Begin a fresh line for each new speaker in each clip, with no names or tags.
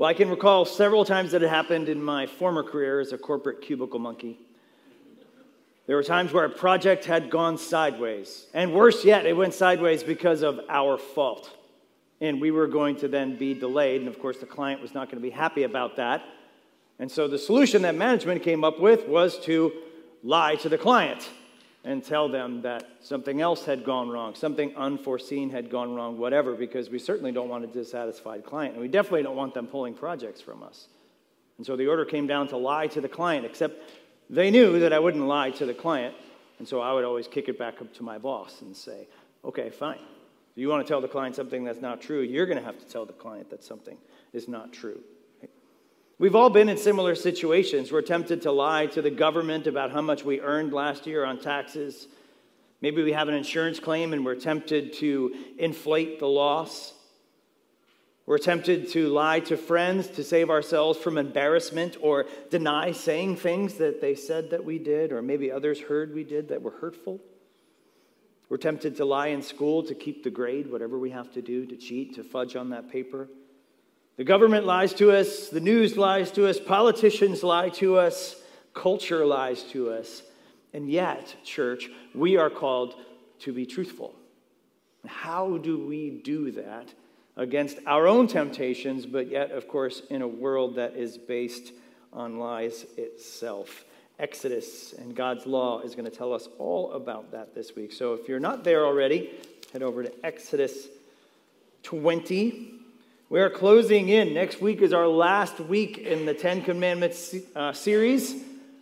Well, I can recall several times that it happened in my former career as a corporate cubicle monkey. There were times where a project had gone sideways. And worse yet, it went sideways because of our fault. And we were going to then be delayed. And of course, the client was not going to be happy about that. And so the solution that management came up with was to lie to the client and tell them that something else had gone wrong, something unforeseen had gone wrong, whatever, because we certainly don't want a dissatisfied client. And we definitely don't want them pulling projects from us. And so the order came down to lie to the client, except they knew that I wouldn't lie to the client. And so I would always kick it back up to my boss and say, okay, fine. If you want to tell the client something that's not true, you're going to have to tell the client that something is not true. We've all been in similar situations. We're tempted to lie to the government about how much we earned last year on taxes. Maybe we have an insurance claim and we're tempted to inflate the loss. We're tempted to lie to friends to save ourselves from embarrassment or deny saying things that they said that we did or maybe others heard we did that were hurtful. We're tempted to lie in school to keep the grade, whatever we have to do, to cheat, to fudge on that paper. The government lies to us, the news lies to us, politicians lie to us, culture lies to us. And yet, church, we are called to be truthful. How do we do that against our own temptations, but yet, of course, in a world that is based on lies itself? Exodus and God's law is going to tell us all about that this week. So if you're not there already, head over to Exodus 20. We are closing in. Next week is our last week in the Ten Commandments uh, series.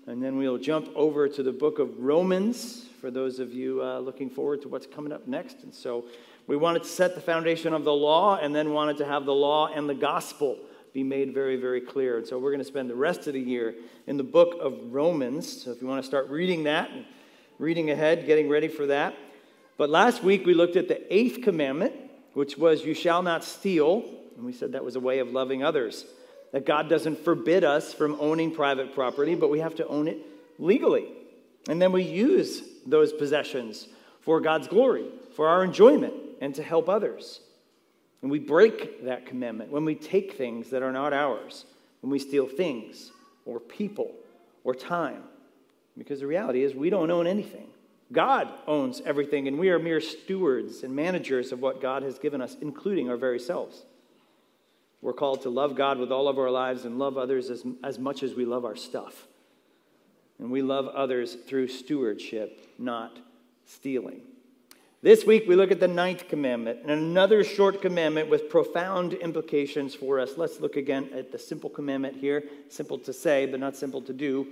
And then we'll jump over to the book of Romans for those of you uh, looking forward to what's coming up next. And so we wanted to set the foundation of the law and then wanted to have the law and the gospel be made very, very clear. And so we're going to spend the rest of the year in the book of Romans. So if you want to start reading that and reading ahead, getting ready for that. But last week we looked at the eighth commandment, which was, You shall not steal. And we said that was a way of loving others. That God doesn't forbid us from owning private property, but we have to own it legally. And then we use those possessions for God's glory, for our enjoyment, and to help others. And we break that commandment when we take things that are not ours, when we steal things or people or time. Because the reality is, we don't own anything. God owns everything, and we are mere stewards and managers of what God has given us, including our very selves. We're called to love God with all of our lives and love others as, as much as we love our stuff. And we love others through stewardship, not stealing. This week, we look at the ninth commandment and another short commandment with profound implications for us. Let's look again at the simple commandment here. Simple to say, but not simple to do.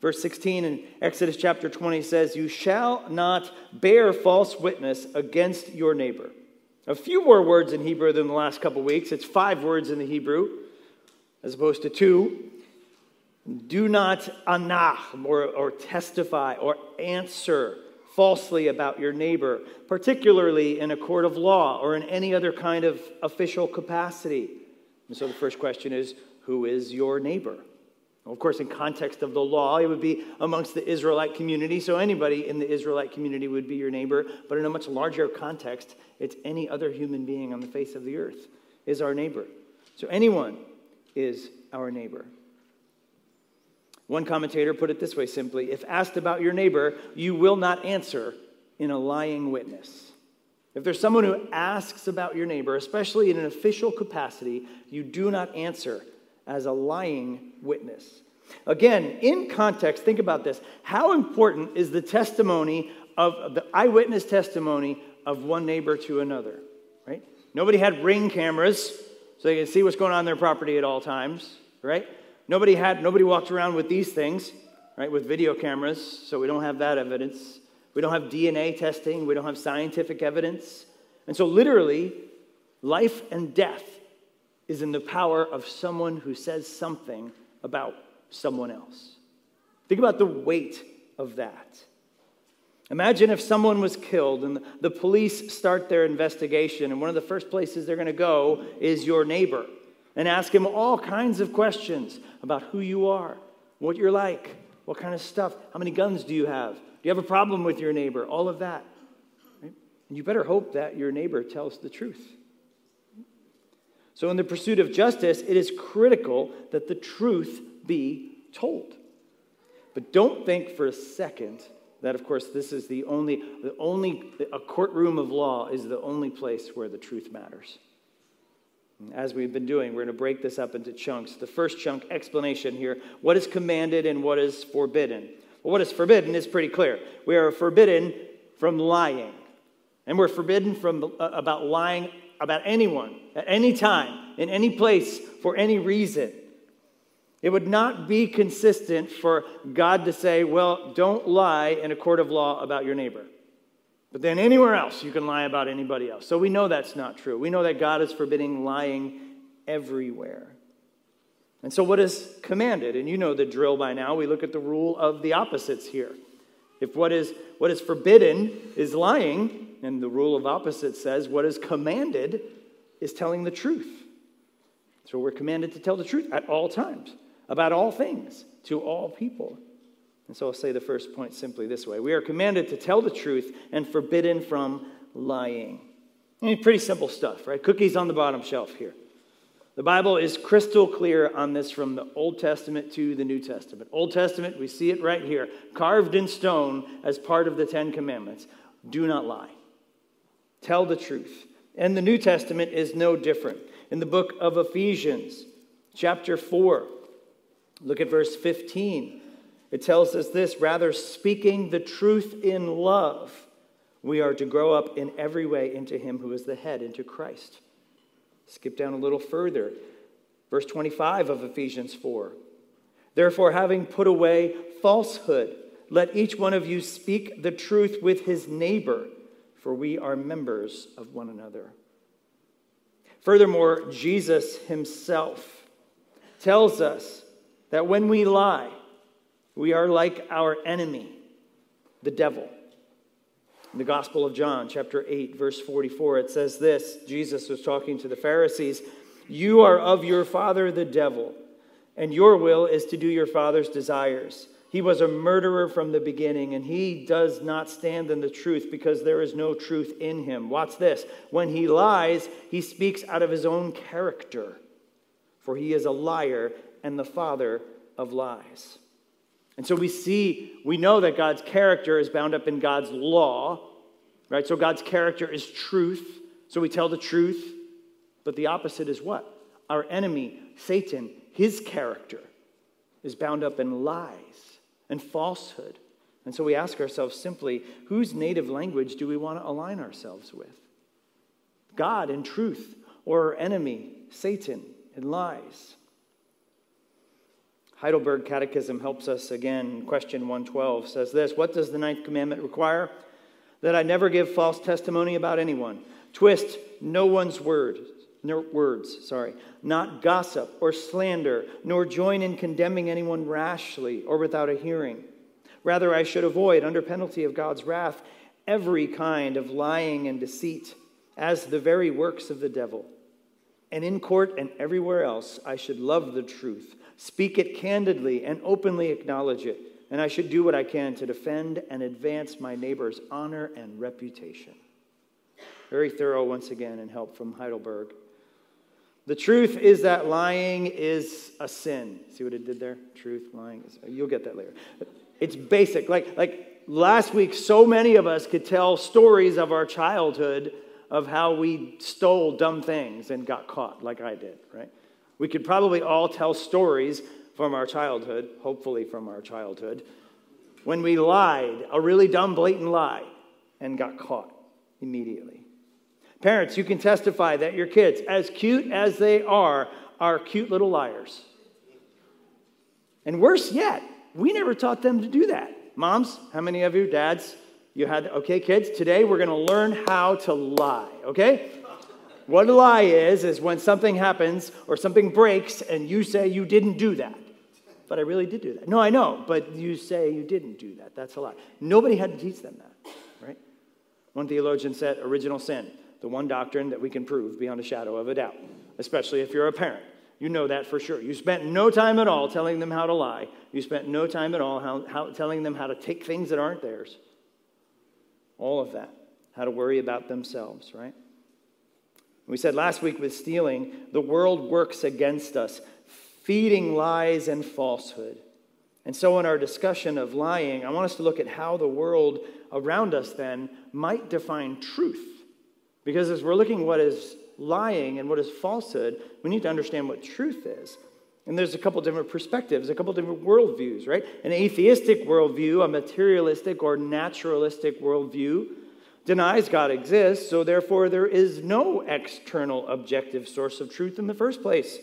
Verse 16 in Exodus chapter 20 says, You shall not bear false witness against your neighbor. A few more words in Hebrew than the last couple weeks. It's five words in the Hebrew as opposed to two. Do not anah or, or testify or answer falsely about your neighbor, particularly in a court of law or in any other kind of official capacity. And so the first question is who is your neighbor? Of course, in context of the law, it would be amongst the Israelite community, so anybody in the Israelite community would be your neighbor. But in a much larger context, it's any other human being on the face of the earth is our neighbor. So anyone is our neighbor. One commentator put it this way simply if asked about your neighbor, you will not answer in a lying witness. If there's someone who asks about your neighbor, especially in an official capacity, you do not answer as a lying witness. Again, in context, think about this. How important is the testimony of the eyewitness testimony of one neighbor to another, right? Nobody had ring cameras so they could see what's going on in their property at all times, right? Nobody had nobody walked around with these things, right, with video cameras, so we don't have that evidence. We don't have DNA testing, we don't have scientific evidence. And so literally life and death is in the power of someone who says something about someone else. Think about the weight of that. Imagine if someone was killed and the police start their investigation, and one of the first places they're going to go is your neighbor and ask him all kinds of questions about who you are, what you're like, what kind of stuff, how many guns do you have, do you have a problem with your neighbor, all of that. Right? And you better hope that your neighbor tells the truth. So, in the pursuit of justice, it is critical that the truth be told. But don't think for a second that, of course, this is the only, the only, a courtroom of law is the only place where the truth matters. As we've been doing, we're going to break this up into chunks. The first chunk, explanation here what is commanded and what is forbidden. Well, what is forbidden is pretty clear. We are forbidden from lying. And we're forbidden from uh, about lying about anyone at any time, in any place, for any reason. It would not be consistent for God to say, well, don't lie in a court of law about your neighbor. But then anywhere else, you can lie about anybody else. So we know that's not true. We know that God is forbidding lying everywhere. And so, what is commanded? And you know the drill by now. We look at the rule of the opposites here. If what is, what is forbidden is lying, and the rule of opposites says what is commanded is telling the truth. So we're commanded to tell the truth at all times, about all things, to all people. And so I'll say the first point simply this way We are commanded to tell the truth and forbidden from lying. I mean, pretty simple stuff, right? Cookies on the bottom shelf here. The Bible is crystal clear on this from the Old Testament to the New Testament. Old Testament, we see it right here, carved in stone as part of the Ten Commandments. Do not lie, tell the truth. And the New Testament is no different. In the book of Ephesians, chapter 4, look at verse 15. It tells us this rather, speaking the truth in love, we are to grow up in every way into Him who is the head, into Christ. Skip down a little further. Verse 25 of Ephesians 4. Therefore, having put away falsehood, let each one of you speak the truth with his neighbor, for we are members of one another. Furthermore, Jesus himself tells us that when we lie, we are like our enemy, the devil. In the Gospel of John, chapter 8, verse 44, it says this Jesus was talking to the Pharisees You are of your father, the devil, and your will is to do your father's desires. He was a murderer from the beginning, and he does not stand in the truth because there is no truth in him. Watch this. When he lies, he speaks out of his own character, for he is a liar and the father of lies. And so we see, we know that God's character is bound up in God's law, right? So God's character is truth. So we tell the truth. But the opposite is what? Our enemy, Satan, his character is bound up in lies and falsehood. And so we ask ourselves simply, whose native language do we want to align ourselves with? God in truth or enemy, Satan, in lies? Heidelberg Catechism helps us again. Question 112 says this What does the ninth commandment require? That I never give false testimony about anyone, twist no one's word, no, words, sorry, not gossip or slander, nor join in condemning anyone rashly or without a hearing. Rather, I should avoid, under penalty of God's wrath, every kind of lying and deceit, as the very works of the devil. And in court and everywhere else, I should love the truth speak it candidly, and openly acknowledge it. And I should do what I can to defend and advance my neighbor's honor and reputation. Very thorough, once again, and help from Heidelberg. The truth is that lying is a sin. See what it did there? Truth, lying. You'll get that later. It's basic. Like, like last week, so many of us could tell stories of our childhood of how we stole dumb things and got caught, like I did, right? We could probably all tell stories from our childhood, hopefully from our childhood, when we lied, a really dumb, blatant lie, and got caught immediately. Parents, you can testify that your kids, as cute as they are, are cute little liars. And worse yet, we never taught them to do that. Moms, how many of you, dads, you had, okay, kids, today we're going to learn how to lie, okay? What a lie is, is when something happens or something breaks and you say you didn't do that. But I really did do that. No, I know, but you say you didn't do that. That's a lie. Nobody had to teach them that, right? One theologian said original sin, the one doctrine that we can prove beyond a shadow of a doubt, especially if you're a parent. You know that for sure. You spent no time at all telling them how to lie. You spent no time at all how, how, telling them how to take things that aren't theirs. All of that. How to worry about themselves, right? We said last week with stealing, the world works against us, feeding lies and falsehood. And so, in our discussion of lying, I want us to look at how the world around us then might define truth. Because as we're looking what is lying and what is falsehood, we need to understand what truth is. And there's a couple different perspectives, a couple different worldviews, right? An atheistic worldview, a materialistic or naturalistic worldview, denies God exists, so therefore there is no external objective source of truth in the first place.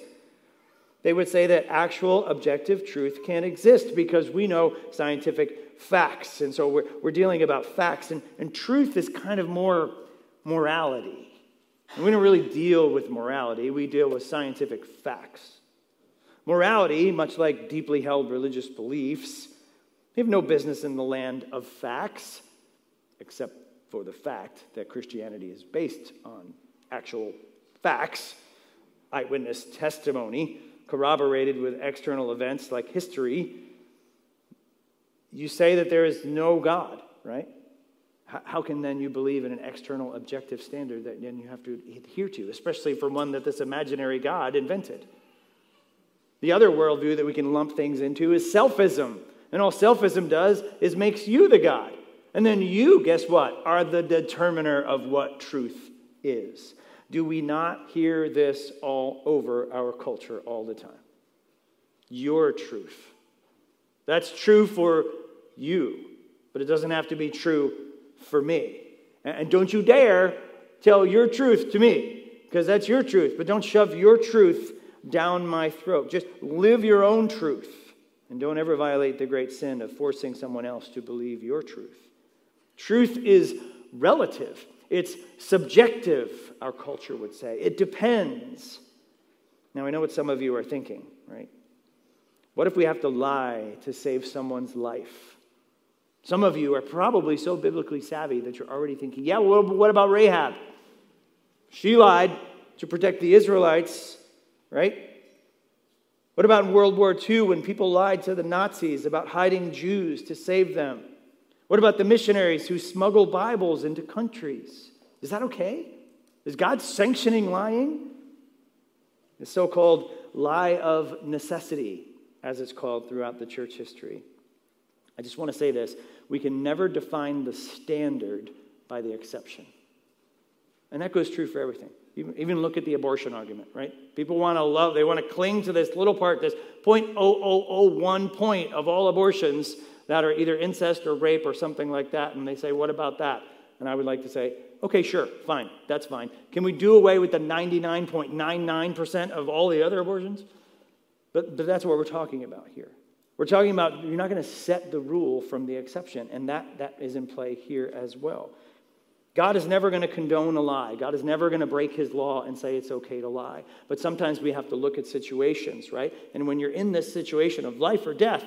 They would say that actual objective truth can't exist because we know scientific facts. And so we're, we're dealing about facts, and, and truth is kind of more morality. And we don't really deal with morality, we deal with scientific facts. Morality, much like deeply held religious beliefs, they have no business in the land of facts, except for the fact that Christianity is based on actual facts, eyewitness testimony, corroborated with external events like history. You say that there is no God, right? How can then you believe in an external objective standard that then you have to adhere to, especially for one that this imaginary God invented? The other worldview that we can lump things into is selfism. And all selfism does is makes you the God. And then you, guess what, are the determiner of what truth is. Do we not hear this all over our culture all the time? Your truth. That's true for you, but it doesn't have to be true for me. And don't you dare tell your truth to me, because that's your truth, but don't shove your truth down my throat. Just live your own truth. And don't ever violate the great sin of forcing someone else to believe your truth. Truth is relative, it's subjective, our culture would say. It depends. Now, I know what some of you are thinking, right? What if we have to lie to save someone's life? Some of you are probably so biblically savvy that you're already thinking, yeah, well, what about Rahab? She lied to protect the Israelites right? What about in World War II when people lied to the Nazis about hiding Jews to save them? What about the missionaries who smuggle Bibles into countries? Is that okay? Is God sanctioning lying? The so called lie of necessity, as it's called throughout the church history. I just want to say this we can never define the standard by the exception. And that goes true for everything. Even look at the abortion argument, right? People want to love, they want to cling to this little part, this 0.0001 point of all abortions that are either incest or rape or something like that. And they say, what about that? And I would like to say, okay, sure, fine, that's fine. Can we do away with the 99.99% of all the other abortions? But, but that's what we're talking about here. We're talking about you're not going to set the rule from the exception, and that, that is in play here as well. God is never going to condone a lie. God is never going to break his law and say it's okay to lie. But sometimes we have to look at situations, right? And when you're in this situation of life or death,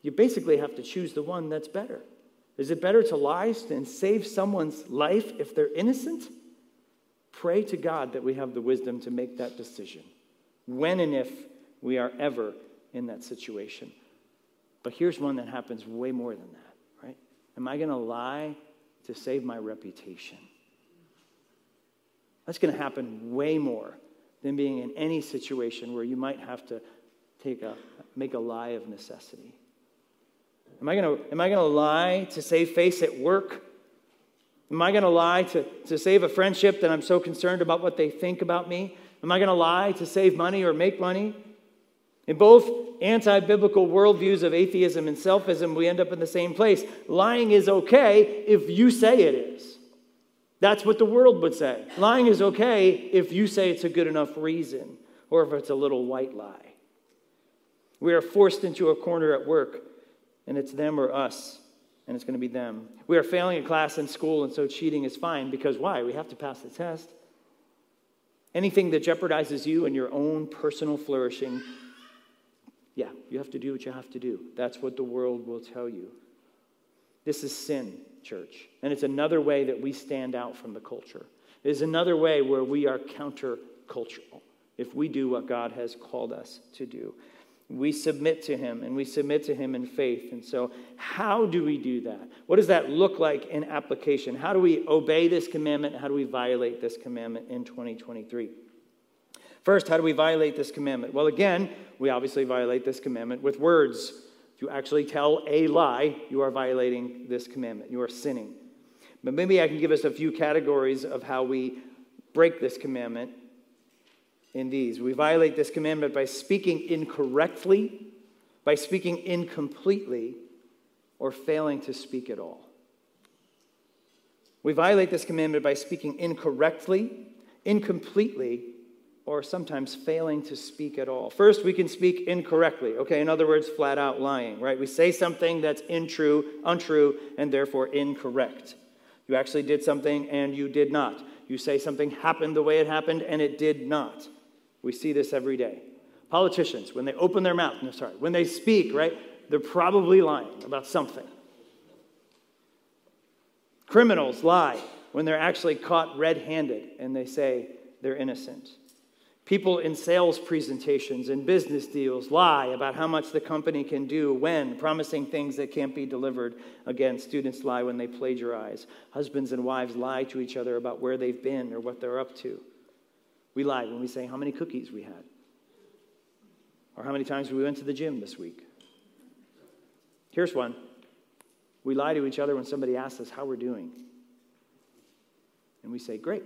you basically have to choose the one that's better. Is it better to lie and save someone's life if they're innocent? Pray to God that we have the wisdom to make that decision when and if we are ever in that situation. But here's one that happens way more than that, right? Am I going to lie to save my reputation. That's going to happen way more than being in any situation where you might have to take a, make a lie of necessity. Am I going to, lie to save face at work? Am I going to lie to save a friendship that I'm so concerned about what they think about me? Am I going to lie to save money or make money? In both anti biblical worldviews of atheism and selfism, we end up in the same place. Lying is okay if you say it is. That's what the world would say. Lying is okay if you say it's a good enough reason or if it's a little white lie. We are forced into a corner at work, and it's them or us, and it's going to be them. We are failing a class in school, and so cheating is fine because why? We have to pass the test. Anything that jeopardizes you and your own personal flourishing yeah, you have to do what you have to do. That's what the world will tell you. This is sin, church. And it's another way that we stand out from the culture. It is another way where we are countercultural if we do what God has called us to do. We submit to him and we submit to him in faith. And so, how do we do that? What does that look like in application? How do we obey this commandment? How do we violate this commandment in 2023? First, how do we violate this commandment? Well, again, we obviously violate this commandment with words. If you actually tell a lie, you are violating this commandment. You are sinning. But maybe I can give us a few categories of how we break this commandment in these. We violate this commandment by speaking incorrectly, by speaking incompletely, or failing to speak at all. We violate this commandment by speaking incorrectly, incompletely, or sometimes failing to speak at all. First, we can speak incorrectly. Okay, in other words, flat out lying, right? We say something that's untrue, untrue, and therefore incorrect. You actually did something and you did not. You say something happened the way it happened and it did not. We see this every day. Politicians, when they open their mouth, no, sorry, when they speak, right, they're probably lying about something. Criminals lie when they're actually caught red handed and they say they're innocent. People in sales presentations and business deals lie about how much the company can do when, promising things that can't be delivered. Again, students lie when they plagiarize. Husbands and wives lie to each other about where they've been or what they're up to. We lie when we say how many cookies we had or how many times we went to the gym this week. Here's one we lie to each other when somebody asks us how we're doing. And we say, Great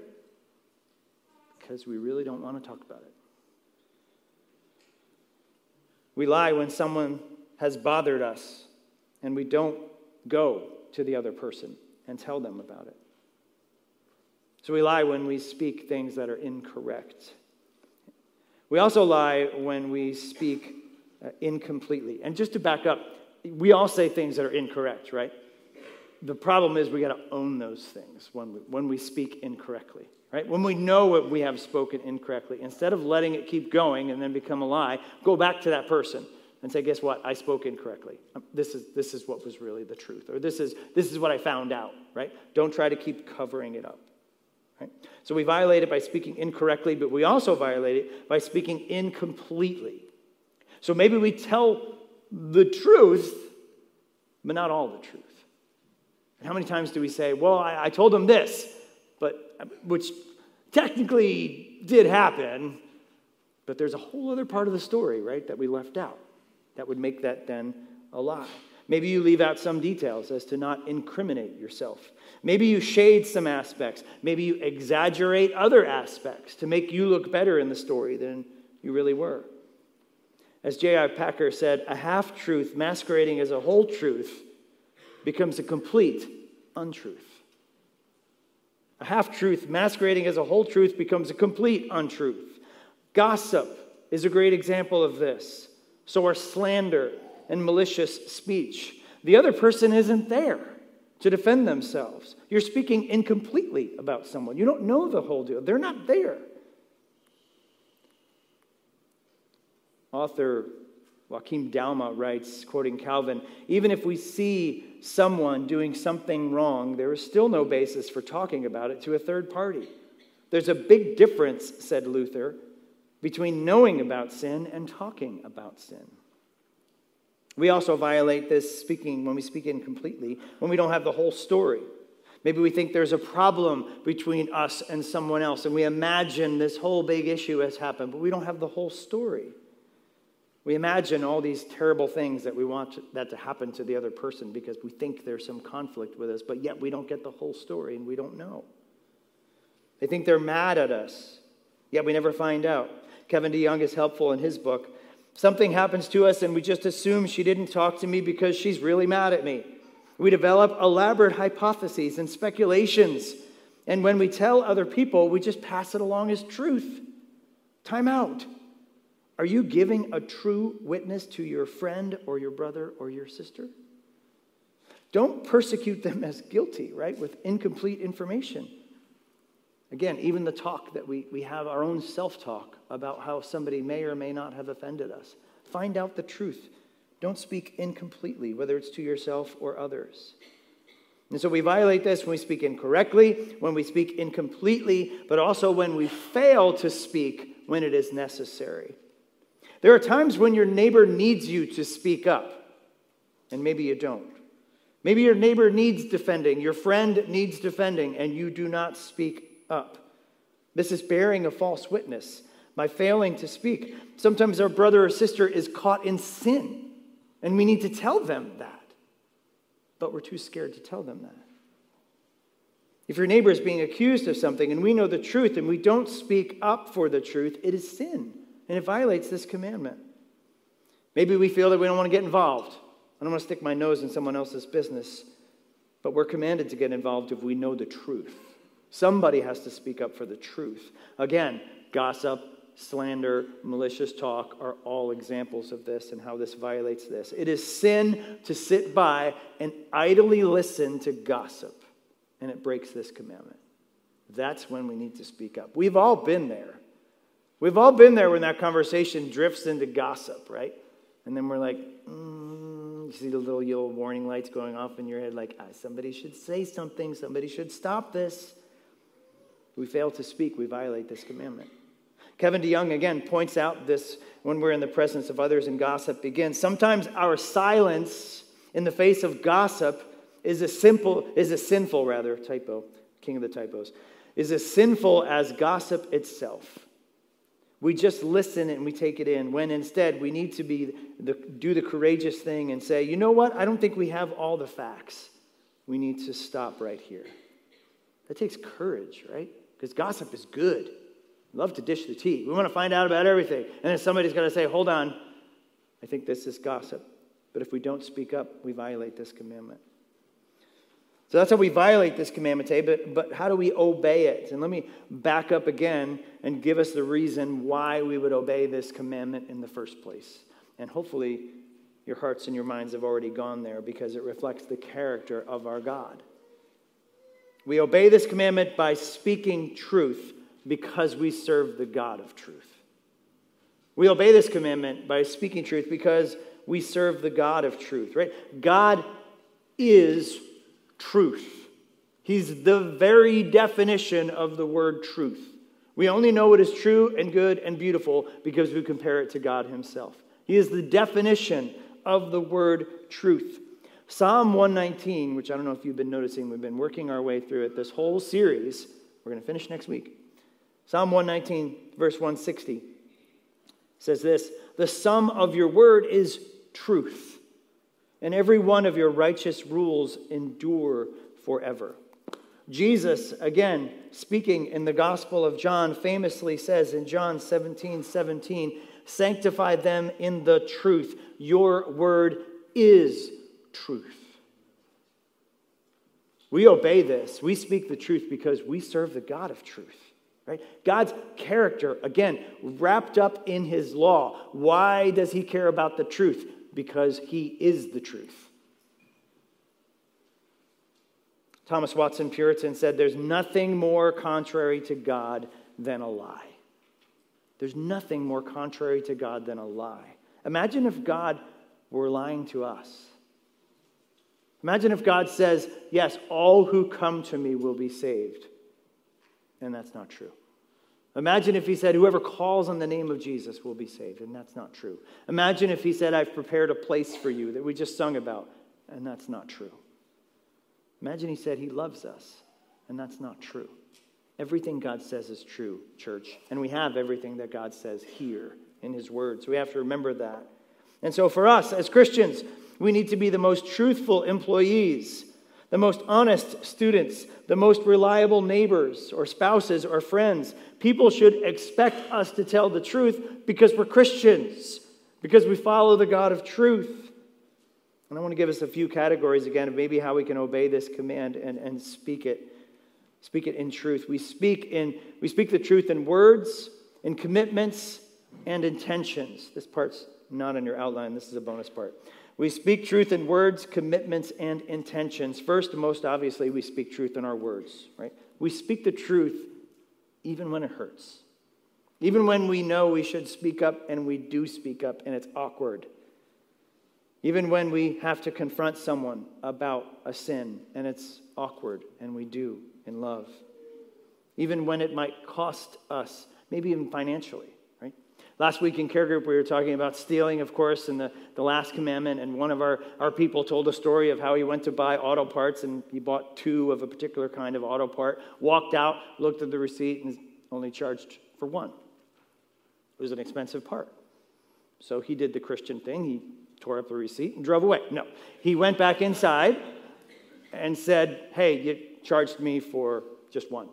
because we really don't want to talk about it. We lie when someone has bothered us and we don't go to the other person and tell them about it. So we lie when we speak things that are incorrect. We also lie when we speak uh, incompletely. And just to back up, we all say things that are incorrect, right? The problem is we got to own those things when we, when we speak incorrectly right? When we know what we have spoken incorrectly, instead of letting it keep going and then become a lie, go back to that person and say, guess what? I spoke incorrectly. Um, this is, this is what was really the truth, or this is, this is what I found out, right? Don't try to keep covering it up. Right? So we violate it by speaking incorrectly, but we also violate it by speaking incompletely. So maybe we tell the truth, but not all the truth. And how many times do we say, Well, I, I told them this, but which technically did happen, but there's a whole other part of the story, right, that we left out that would make that then a lie. Maybe you leave out some details as to not incriminate yourself. Maybe you shade some aspects. Maybe you exaggerate other aspects to make you look better in the story than you really were. As J.I. Packer said, a half truth masquerading as a whole truth becomes a complete untruth. A half truth masquerading as a whole truth becomes a complete untruth. Gossip is a great example of this. So are slander and malicious speech. The other person isn't there to defend themselves. You're speaking incompletely about someone. You don't know the whole deal, they're not there. Author Jochem Douma writes, quoting Calvin, even if we see someone doing something wrong, there is still no basis for talking about it to a third party. There's a big difference, said Luther, between knowing about sin and talking about sin. We also violate this speaking when we speak incompletely, when we don't have the whole story. Maybe we think there's a problem between us and someone else, and we imagine this whole big issue has happened, but we don't have the whole story. We imagine all these terrible things that we want that to happen to the other person because we think there's some conflict with us, but yet we don't get the whole story and we don't know. They think they're mad at us, yet we never find out. Kevin DeYoung is helpful in his book. Something happens to us and we just assume she didn't talk to me because she's really mad at me. We develop elaborate hypotheses and speculations. And when we tell other people, we just pass it along as truth. Time out. Are you giving a true witness to your friend or your brother or your sister? Don't persecute them as guilty, right, with incomplete information. Again, even the talk that we, we have our own self talk about how somebody may or may not have offended us. Find out the truth. Don't speak incompletely, whether it's to yourself or others. And so we violate this when we speak incorrectly, when we speak incompletely, but also when we fail to speak when it is necessary. There are times when your neighbor needs you to speak up, and maybe you don't. Maybe your neighbor needs defending, your friend needs defending, and you do not speak up. This is bearing a false witness by failing to speak. Sometimes our brother or sister is caught in sin, and we need to tell them that, but we're too scared to tell them that. If your neighbor is being accused of something and we know the truth and we don't speak up for the truth, it is sin and it violates this commandment. Maybe we feel that we don't want to get involved. I don't want to stick my nose in someone else's business, but we're commanded to get involved if we know the truth. Somebody has to speak up for the truth. Again, gossip, slander, malicious talk are all examples of this and how this violates this. It is sin to sit by and idly listen to gossip, and it breaks this commandment. That's when we need to speak up. We've all been there. We've all been there when that conversation drifts into gossip, right? And then we're like, mm, you see the little yellow warning lights going off in your head, like, ah, somebody should say something, somebody should stop this. We fail to speak, we violate this commandment. Kevin DeYoung again points out this when we're in the presence of others and gossip begins. Sometimes our silence in the face of gossip is a simple, is a sinful rather, typo, king of the typos, is as sinful as gossip itself. We just listen and we take it in, when instead we need to be the, do the courageous thing and say, you know what? I don't think we have all the facts. We need to stop right here. That takes courage, right? Because gossip is good. We love to dish the tea. We want to find out about everything. And then somebody's got to say, hold on, I think this is gossip. But if we don't speak up, we violate this commandment. So that's how we violate this commandment today, but, but how do we obey it? And let me back up again and give us the reason why we would obey this commandment in the first place. And hopefully, your hearts and your minds have already gone there because it reflects the character of our God. We obey this commandment by speaking truth because we serve the God of truth. We obey this commandment by speaking truth because we serve the God of truth, right? God is truth. He's the very definition of the word truth. We only know what is true and good and beautiful because we compare it to God Himself. He is the definition of the word truth. Psalm 119, which I don't know if you've been noticing, we've been working our way through it this whole series. We're going to finish next week. Psalm 119, verse 160 says this The sum of your word is truth and every one of your righteous rules endure forever. Jesus, again, speaking in the Gospel of John, famously says in John 17 17, Sanctify them in the truth. Your word is truth. We obey this. We speak the truth because we serve the God of truth. Right? God's character, again, wrapped up in his law. Why does he care about the truth? Because he is the truth. Thomas Watson Puritan said, There's nothing more contrary to God than a lie. There's nothing more contrary to God than a lie. Imagine if God were lying to us. Imagine if God says, Yes, all who come to me will be saved. And that's not true. Imagine if he said, Whoever calls on the name of Jesus will be saved, and that's not true. Imagine if he said, I've prepared a place for you that we just sung about, and that's not true. Imagine he said, He loves us, and that's not true. Everything God says is true, church, and we have everything that God says here in his word. So we have to remember that. And so for us as Christians, we need to be the most truthful employees the most honest students, the most reliable neighbors or spouses or friends. People should expect us to tell the truth because we're Christians, because we follow the God of truth. And I want to give us a few categories again of maybe how we can obey this command and, and speak it. Speak it in truth. We speak in we speak the truth in words, in commitments, and intentions. This part's not in your outline. This is a bonus part. We speak truth in words, commitments, and intentions. First, most obviously, we speak truth in our words, right? We speak the truth even when it hurts. Even when we know we should speak up and we do speak up and it's awkward. Even when we have to confront someone about a sin and it's awkward and we do in love. Even when it might cost us, maybe even financially? Last week in care group, we were talking about stealing, of course, and the, the last commandment. And one of our, our people told a story of how he went to buy auto parts and he bought two of a particular kind of auto part, walked out, looked at the receipt, and only charged for one. It was an expensive part. So he did the Christian thing. He tore up the receipt and drove away. No, he went back inside and said, Hey, you charged me for just one.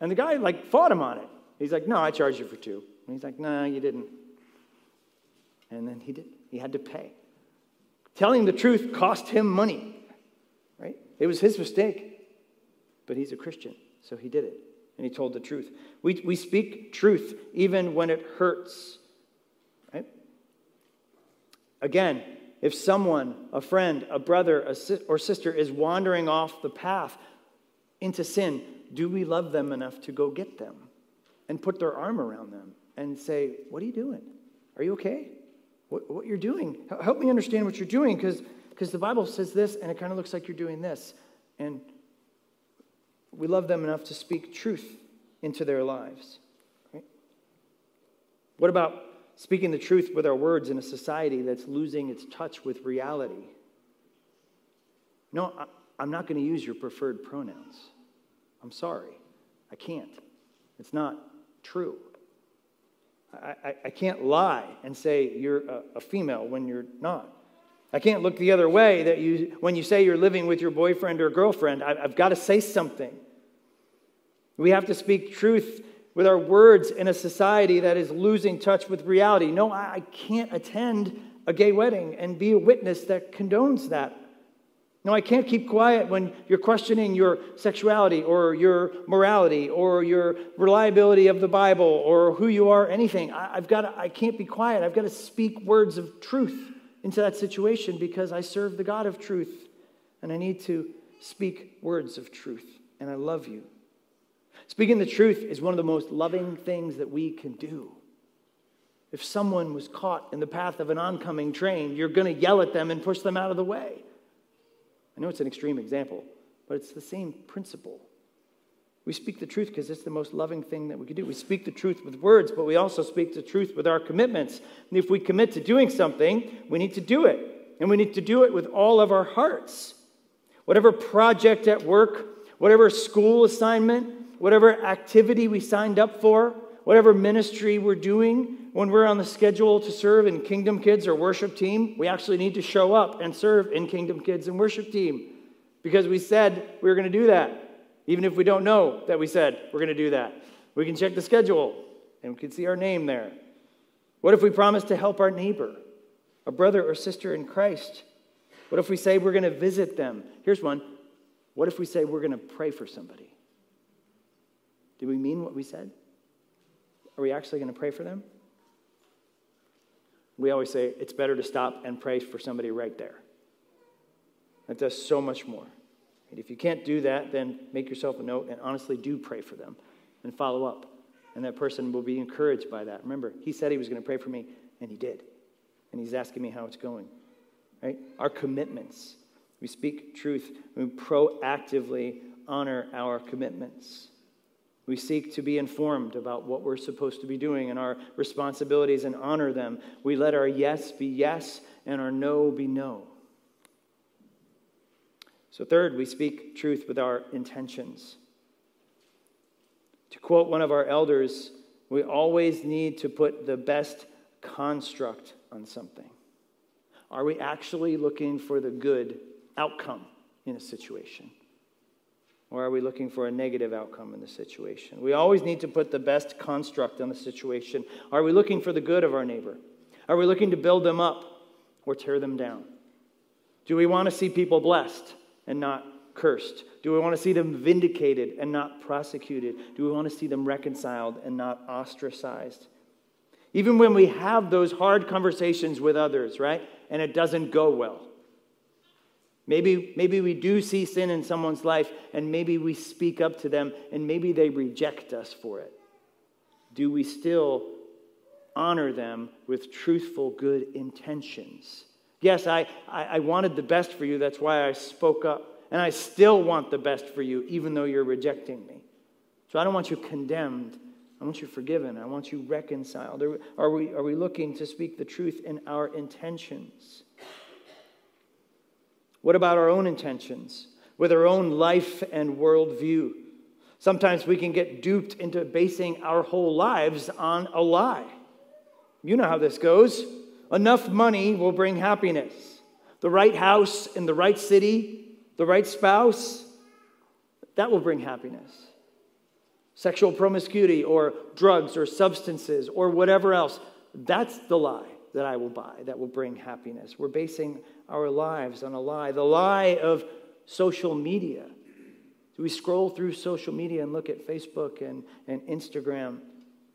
And the guy, like, fought him on it. He's like, No, I charged you for two. And he's like, No, you didn't. And then he did. He had to pay. Telling the truth cost him money, right? It was his mistake. But he's a Christian, so he did it. And he told the truth. We, we speak truth even when it hurts, right? Again, if someone, a friend, a brother a si- or sister, is wandering off the path into sin, do we love them enough to go get them and put their arm around them and say, What are you doing? Are you okay? What, what you're doing? Help me understand what you're doing because the Bible says this and it kind of looks like you're doing this. And we love them enough to speak truth into their lives. Right? What about speaking the truth with our words in a society that's losing its touch with reality? No, I'm not going to use your preferred pronouns. I'm sorry. I can't. It's not true. I, I, I can't lie and say you're a, a female when you're not. I can't look the other way that you, when you say you're living with your boyfriend or girlfriend, I, I've got to say something. We have to speak truth with our words in a society that is losing touch with reality. No, I can't attend a gay wedding and be a witness that condones that. No, I can't keep quiet when you're questioning your sexuality or your morality or your reliability of the Bible or who you are, anything. I, have got to, I can't be quiet. I've got to speak words of truth into that situation because I serve the God of truth and I need to speak words of truth. And I love you. Speaking the truth is one of the most loving things that we can do. If someone was caught in the path of an oncoming train, you're going to yell at them and push them out of the way. I know it's an extreme example, but it's the same principle. We speak the truth because it's the most loving thing that we can do. We speak the truth with words, but we also speak the truth with our commitments. And if we commit to doing something, we need to do it. And we need to do it with all of our hearts. Whatever project at work, whatever school assignment, whatever activity we signed up for, whatever ministry we're doing, when we're on the schedule to serve in Kingdom Kids or worship team, we actually need to show up and serve in Kingdom Kids and worship team because we said we were going to do that. Even if we don't know that we said we're going to do that, we can check the schedule and we can see our name there. What if we promise to help our neighbor, a brother or sister in Christ? What if we say we're going to visit them? Here's one. What if we say we're going to pray for somebody? Do we mean what we said? Are we actually going to pray for them? We always say it's better to stop and pray for somebody right there. That does so much more. And if you can't do that, then make yourself a note and honestly do pray for them and follow up. And that person will be encouraged by that. Remember, he said he was going to pray for me, and he did. And he's asking me how it's going. Right? Our commitments. We speak truth. We proactively honor our commitments. We seek to be informed about what we're supposed to be doing and our responsibilities and honor them. We let our yes be yes and our no be no. So, third, we speak truth with our intentions. To quote one of our elders, we always need to put the best construct on something. Are we actually looking for the good outcome in a situation? Or are we looking for a negative outcome in the situation? We always need to put the best construct on the situation. Are we looking for the good of our neighbor? Are we looking to build them up or tear them down? Do we want to see people blessed and not cursed? Do we want to see them vindicated and not prosecuted? Do we want to see them reconciled and not ostracized? Even when we have those hard conversations with others, right? And it doesn't go well. Maybe, maybe we do see sin in someone's life and maybe we speak up to them and maybe they reject us for it. Do we still honor them with truthful, good intentions? Yes, I, I, I wanted the best for you. That's why I spoke up. And I still want the best for you, even though you're rejecting me. So I don't want you condemned I want you forgiven. I want you reconciled. Are, are, we, are we looking to speak the truth in our intentions? What about our own intentions with our own life and worldview? Sometimes we can get duped into basing our whole lives on a lie. You know how this goes. Enough money will bring happiness. The right house in the right city, the right spouse, that will bring happiness. Sexual promiscuity or drugs or substances or whatever else, that's the lie that I will buy that will bring happiness. We're basing our lives on a lie. The lie of social media. Do we scroll through social media and look at Facebook and, and Instagram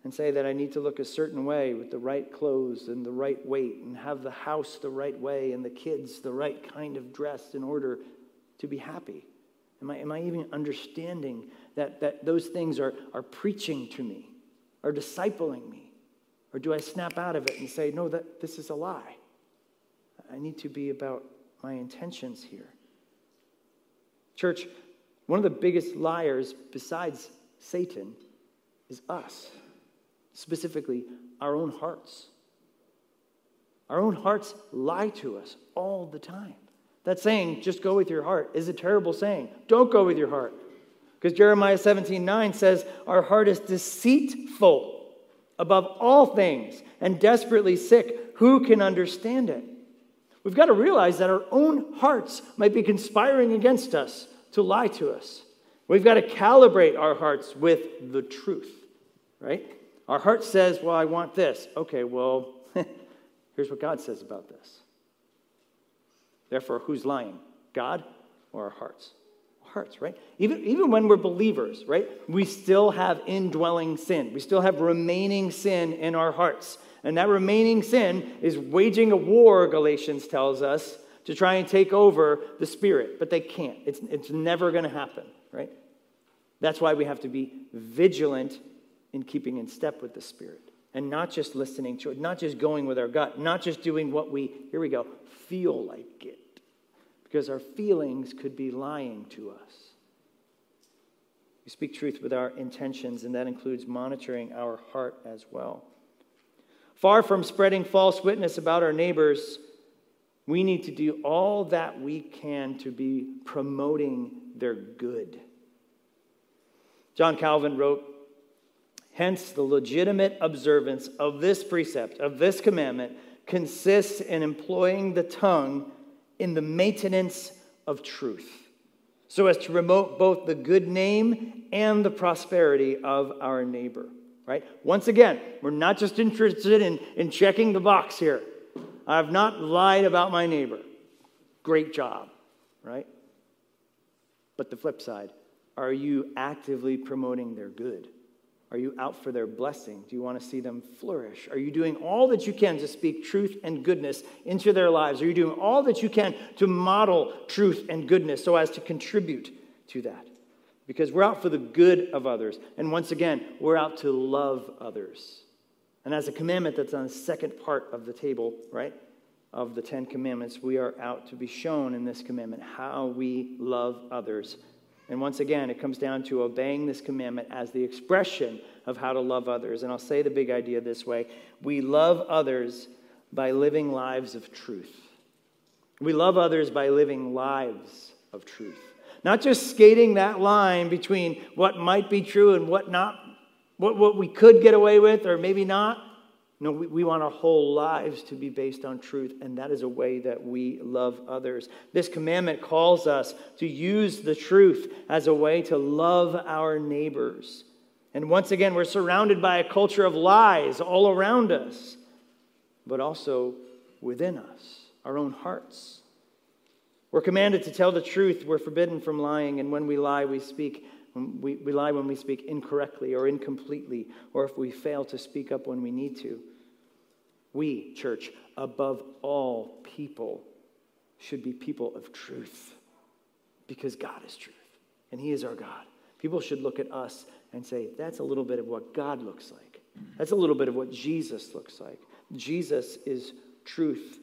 and say that I need to look a certain way with the right clothes and the right weight and have the house the right way and the kids the right kind of dress in order to be happy? Am I, am I even understanding that, that those things are, are preaching to me, are discipling me? Or do I snap out of it and say, no, that, this is a lie? I need to be about my intentions here. Church, one of the biggest liars besides Satan is us, specifically our own hearts. Our own hearts lie to us all the time. That saying, just go with your heart, is a terrible saying. Don't go with your heart. Because Jeremiah 17 9 says, Our heart is deceitful above all things and desperately sick. Who can understand it? We've got to realize that our own hearts might be conspiring against us to lie to us. We've got to calibrate our hearts with the truth, right? Our heart says, Well, I want this. Okay, well, here's what God says about this. Therefore, who's lying? God or our hearts? Hearts, right? Even, even when we're believers, right? We still have indwelling sin. We still have remaining sin in our hearts. And that remaining sin is waging a war, Galatians tells us, to try and take over the spirit. But they can't. It's, it's never going to happen, right? That's why we have to be vigilant in keeping in step with the spirit and not just listening to it, not just going with our gut, not just doing what we, here we go, feel like it because our feelings could be lying to us. We speak truth with our intentions, and that includes monitoring our heart as well. Far from spreading false witness about our neighbors, we need to do all that we can to be promoting their good. John Calvin wrote, Hence, the legitimate observance of this precept, of this commandment, consists in employing the tongue in the maintenance of truth, so as to promote both the good name and the prosperity of our neighbor. Right? Once again, we're not just interested in, in checking the box here. I've not lied about my neighbor. Great job, right? But the flip side, are you actively promoting their good? Are you out for their blessing? Do you want to see them flourish? Are you doing all that you can to speak truth and goodness into their lives? Are you doing all that you can to model truth and goodness so as to contribute to that? Because we're out for the good of others. And once again, we're out to love others. And as a commandment that's on the second part of the table, right, of the Ten Commandments, we are out to be shown in this commandment how we love others and once again, it comes down to obeying this commandment as the expression of how to love others. And I'll say the big idea this way we love others by living lives of truth. We love others by living lives of truth. Not just skating that line between what might be true and what not, what, what we could get away with or maybe not, no, we, we want our whole lives to be based on truth, and that is a way that we love others. This commandment calls us to use the truth as a way to love our neighbors. And once again, we're surrounded by a culture of lies all around us, but also within us, our own hearts. We're commanded to tell the truth. We're forbidden from lying, and when we lie, we speak. Um, we, we lie when we speak incorrectly or incompletely, or if we fail to speak up when we need to. We, church, above all people, should be people of truth because God is truth and He is our God. People should look at us and say, that's a little bit of what God looks like. That's a little bit of what Jesus looks like. Jesus is truth.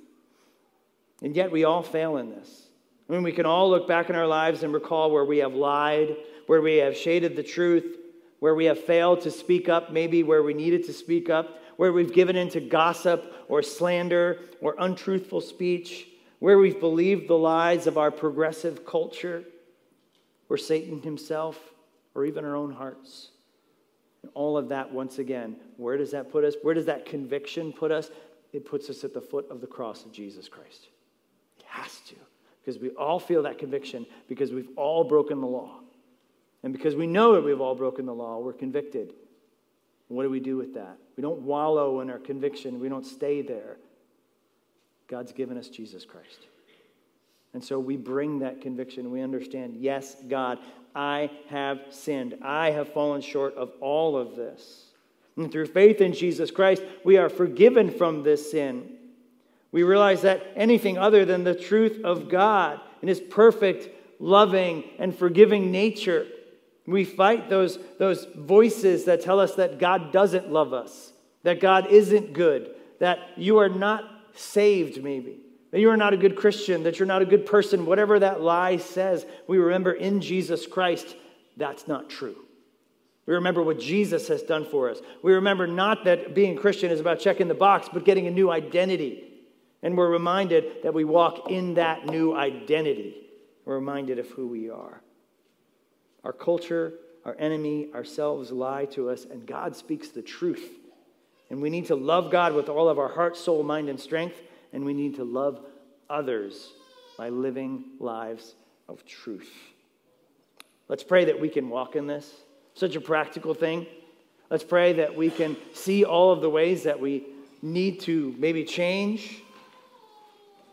And yet we all fail in this. I mean, we can all look back in our lives and recall where we have lied, where we have shaded the truth, where we have failed to speak up, maybe where we needed to speak up, where we've given into gossip or slander or untruthful speech, where we've believed the lies of our progressive culture, or Satan himself, or even our own hearts. And all of that, once again, where does that put us? Where does that conviction put us? It puts us at the foot of the cross of Jesus Christ. It has to, because we all feel that conviction because we've all broken the law. And because we know that we've all broken the law, we're convicted. And what do we do with that? We don't wallow in our conviction, we don't stay there. God's given us Jesus Christ. And so we bring that conviction. We understand, yes, God, I have sinned. I have fallen short of all of this. And through faith in Jesus Christ, we are forgiven from this sin. We realize that anything other than the truth of God and His perfect, loving, and forgiving nature, we fight those, those voices that tell us that God doesn't love us, that God isn't good, that you are not saved, maybe that you are not a good Christian, that you're not a good person, whatever that lie says, we remember in Jesus Christ, that's not true. We remember what Jesus has done for us. We remember not that being Christian is about checking the box, but getting a new identity. And we're reminded that we walk in that new identity. We're reminded of who we are. Our culture, our enemy, ourselves lie to us, and God speaks the truth. And we need to love God with all of our heart, soul, mind, and strength and we need to love others by living lives of truth. Let's pray that we can walk in this. Such a practical thing. Let's pray that we can see all of the ways that we need to maybe change.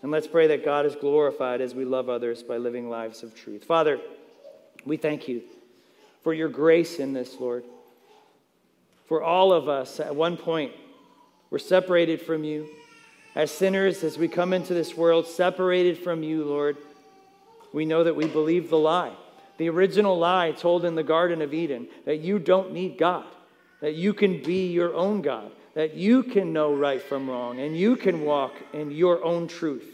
And let's pray that God is glorified as we love others by living lives of truth. Father, we thank you for your grace in this, Lord. For all of us, at one point, we're separated from you as sinners, as we come into this world separated from you, Lord, we know that we believe the lie, the original lie told in the Garden of Eden that you don't need God, that you can be your own God, that you can know right from wrong, and you can walk in your own truth.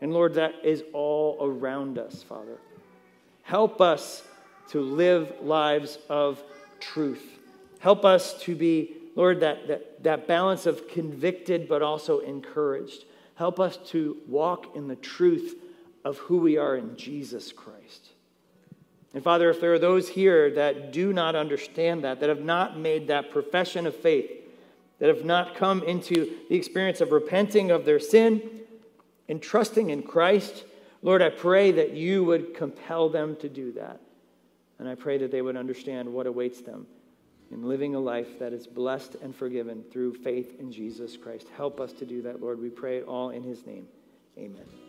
And Lord, that is all around us, Father. Help us to live lives of truth. Help us to be Lord, that, that, that balance of convicted but also encouraged. Help us to walk in the truth of who we are in Jesus Christ. And Father, if there are those here that do not understand that, that have not made that profession of faith, that have not come into the experience of repenting of their sin and trusting in Christ, Lord, I pray that you would compel them to do that. And I pray that they would understand what awaits them in living a life that is blessed and forgiven through faith in Jesus Christ. Help us to do that, Lord. We pray all in his name. Amen.